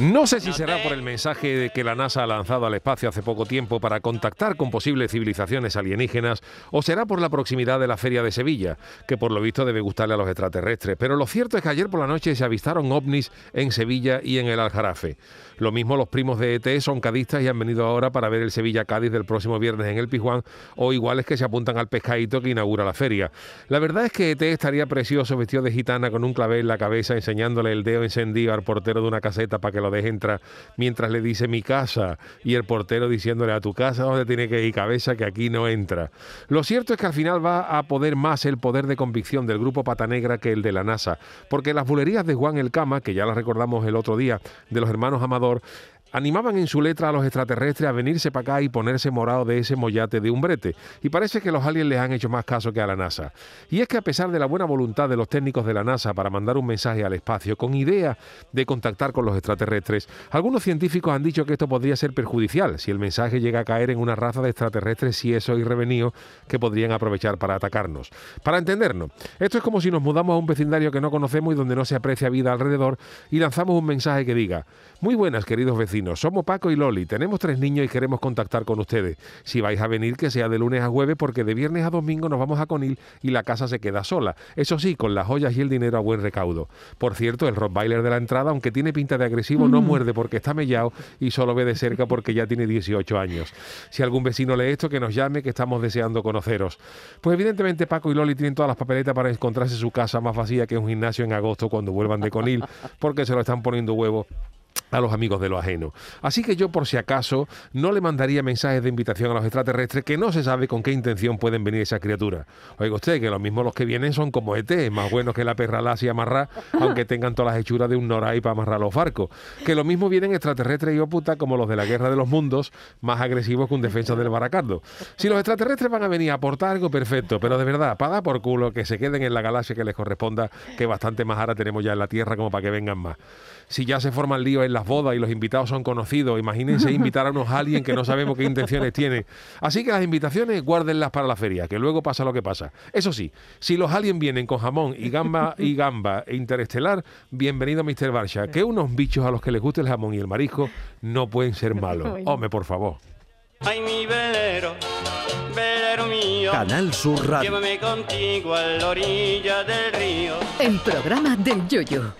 No sé si será por el mensaje de que la NASA ha lanzado al espacio hace poco tiempo para contactar con posibles civilizaciones alienígenas o será por la proximidad de la Feria de Sevilla, que por lo visto debe gustarle a los extraterrestres. Pero lo cierto es que ayer por la noche se avistaron ovnis en Sevilla y en el Aljarafe. Lo mismo los primos de ET son cadistas y han venido ahora para ver el Sevilla-Cádiz del próximo viernes en el Pijuán o iguales que se apuntan al pescadito que inaugura la feria. La verdad es que ET estaría precioso vestido de gitana con un clavel en la cabeza enseñándole el dedo encendido al portero de una caseta para que lo deje entrar mientras le dice mi casa y el portero diciéndole a tu casa donde tiene que ir cabeza que aquí no entra. Lo cierto es que al final va a poder más el poder de convicción del grupo Pata Negra que el de la NASA, porque las bulerías de Juan El Cama, que ya las recordamos el otro día, de los hermanos Amador, animaban en su letra a los extraterrestres a venirse para acá y ponerse morado de ese mollate de un brete. Y parece que los aliens les han hecho más caso que a la NASA. Y es que a pesar de la buena voluntad de los técnicos de la NASA para mandar un mensaje al espacio con idea de contactar con los extraterrestres, algunos científicos han dicho que esto podría ser perjudicial si el mensaje llega a caer en una raza de extraterrestres si eso irrevenido que podrían aprovechar para atacarnos. Para entendernos, esto es como si nos mudamos a un vecindario que no conocemos y donde no se aprecia vida alrededor y lanzamos un mensaje que diga, muy buenas queridos vecinos, somos Paco y Loli, tenemos tres niños y queremos contactar con ustedes. Si vais a venir, que sea de lunes a jueves, porque de viernes a domingo nos vamos a Conil y la casa se queda sola. Eso sí, con las joyas y el dinero a buen recaudo. Por cierto, el Rottweiler de la entrada, aunque tiene pinta de agresivo, no muerde porque está mellado y solo ve de cerca porque ya tiene 18 años. Si algún vecino lee esto, que nos llame, que estamos deseando conoceros. Pues evidentemente Paco y Loli tienen todas las papeletas para encontrarse su casa más vacía que un gimnasio en agosto cuando vuelvan de Conil, porque se lo están poniendo huevo a los amigos de lo ajeno. Así que yo, por si acaso, no le mandaría mensajes de invitación a los extraterrestres que no se sabe con qué intención pueden venir esas criaturas. Oiga usted, que lo mismo los que vienen son como ET, más buenos que la perra lacia amarrar, aunque tengan todas las hechuras de un noray para amarrar los barcos. Que lo mismo vienen extraterrestres y oputa como los de la Guerra de los Mundos, más agresivos que un defensa del baracardo. Si los extraterrestres van a venir a aportar algo, perfecto, pero de verdad, para por culo, que se queden en la galaxia que les corresponda, que bastante más ahora tenemos ya en la Tierra como para que vengan más. Si ya se forma el lío en las bodas y los invitados son conocidos, imagínense invitar a unos aliens que no sabemos qué intenciones tienen. Así que las invitaciones guárdenlas para la feria, que luego pasa lo que pasa. Eso sí, si los aliens vienen con jamón y gamba y gamba e interestelar, bienvenido Mr. Barsha, que unos bichos a los que les guste el jamón y el marisco no pueden ser malos. Hombre, por favor. Ay, mi velero, velero mío, Canal Sur Radio. llévame contigo a la orilla del río. El programa del Yoyo.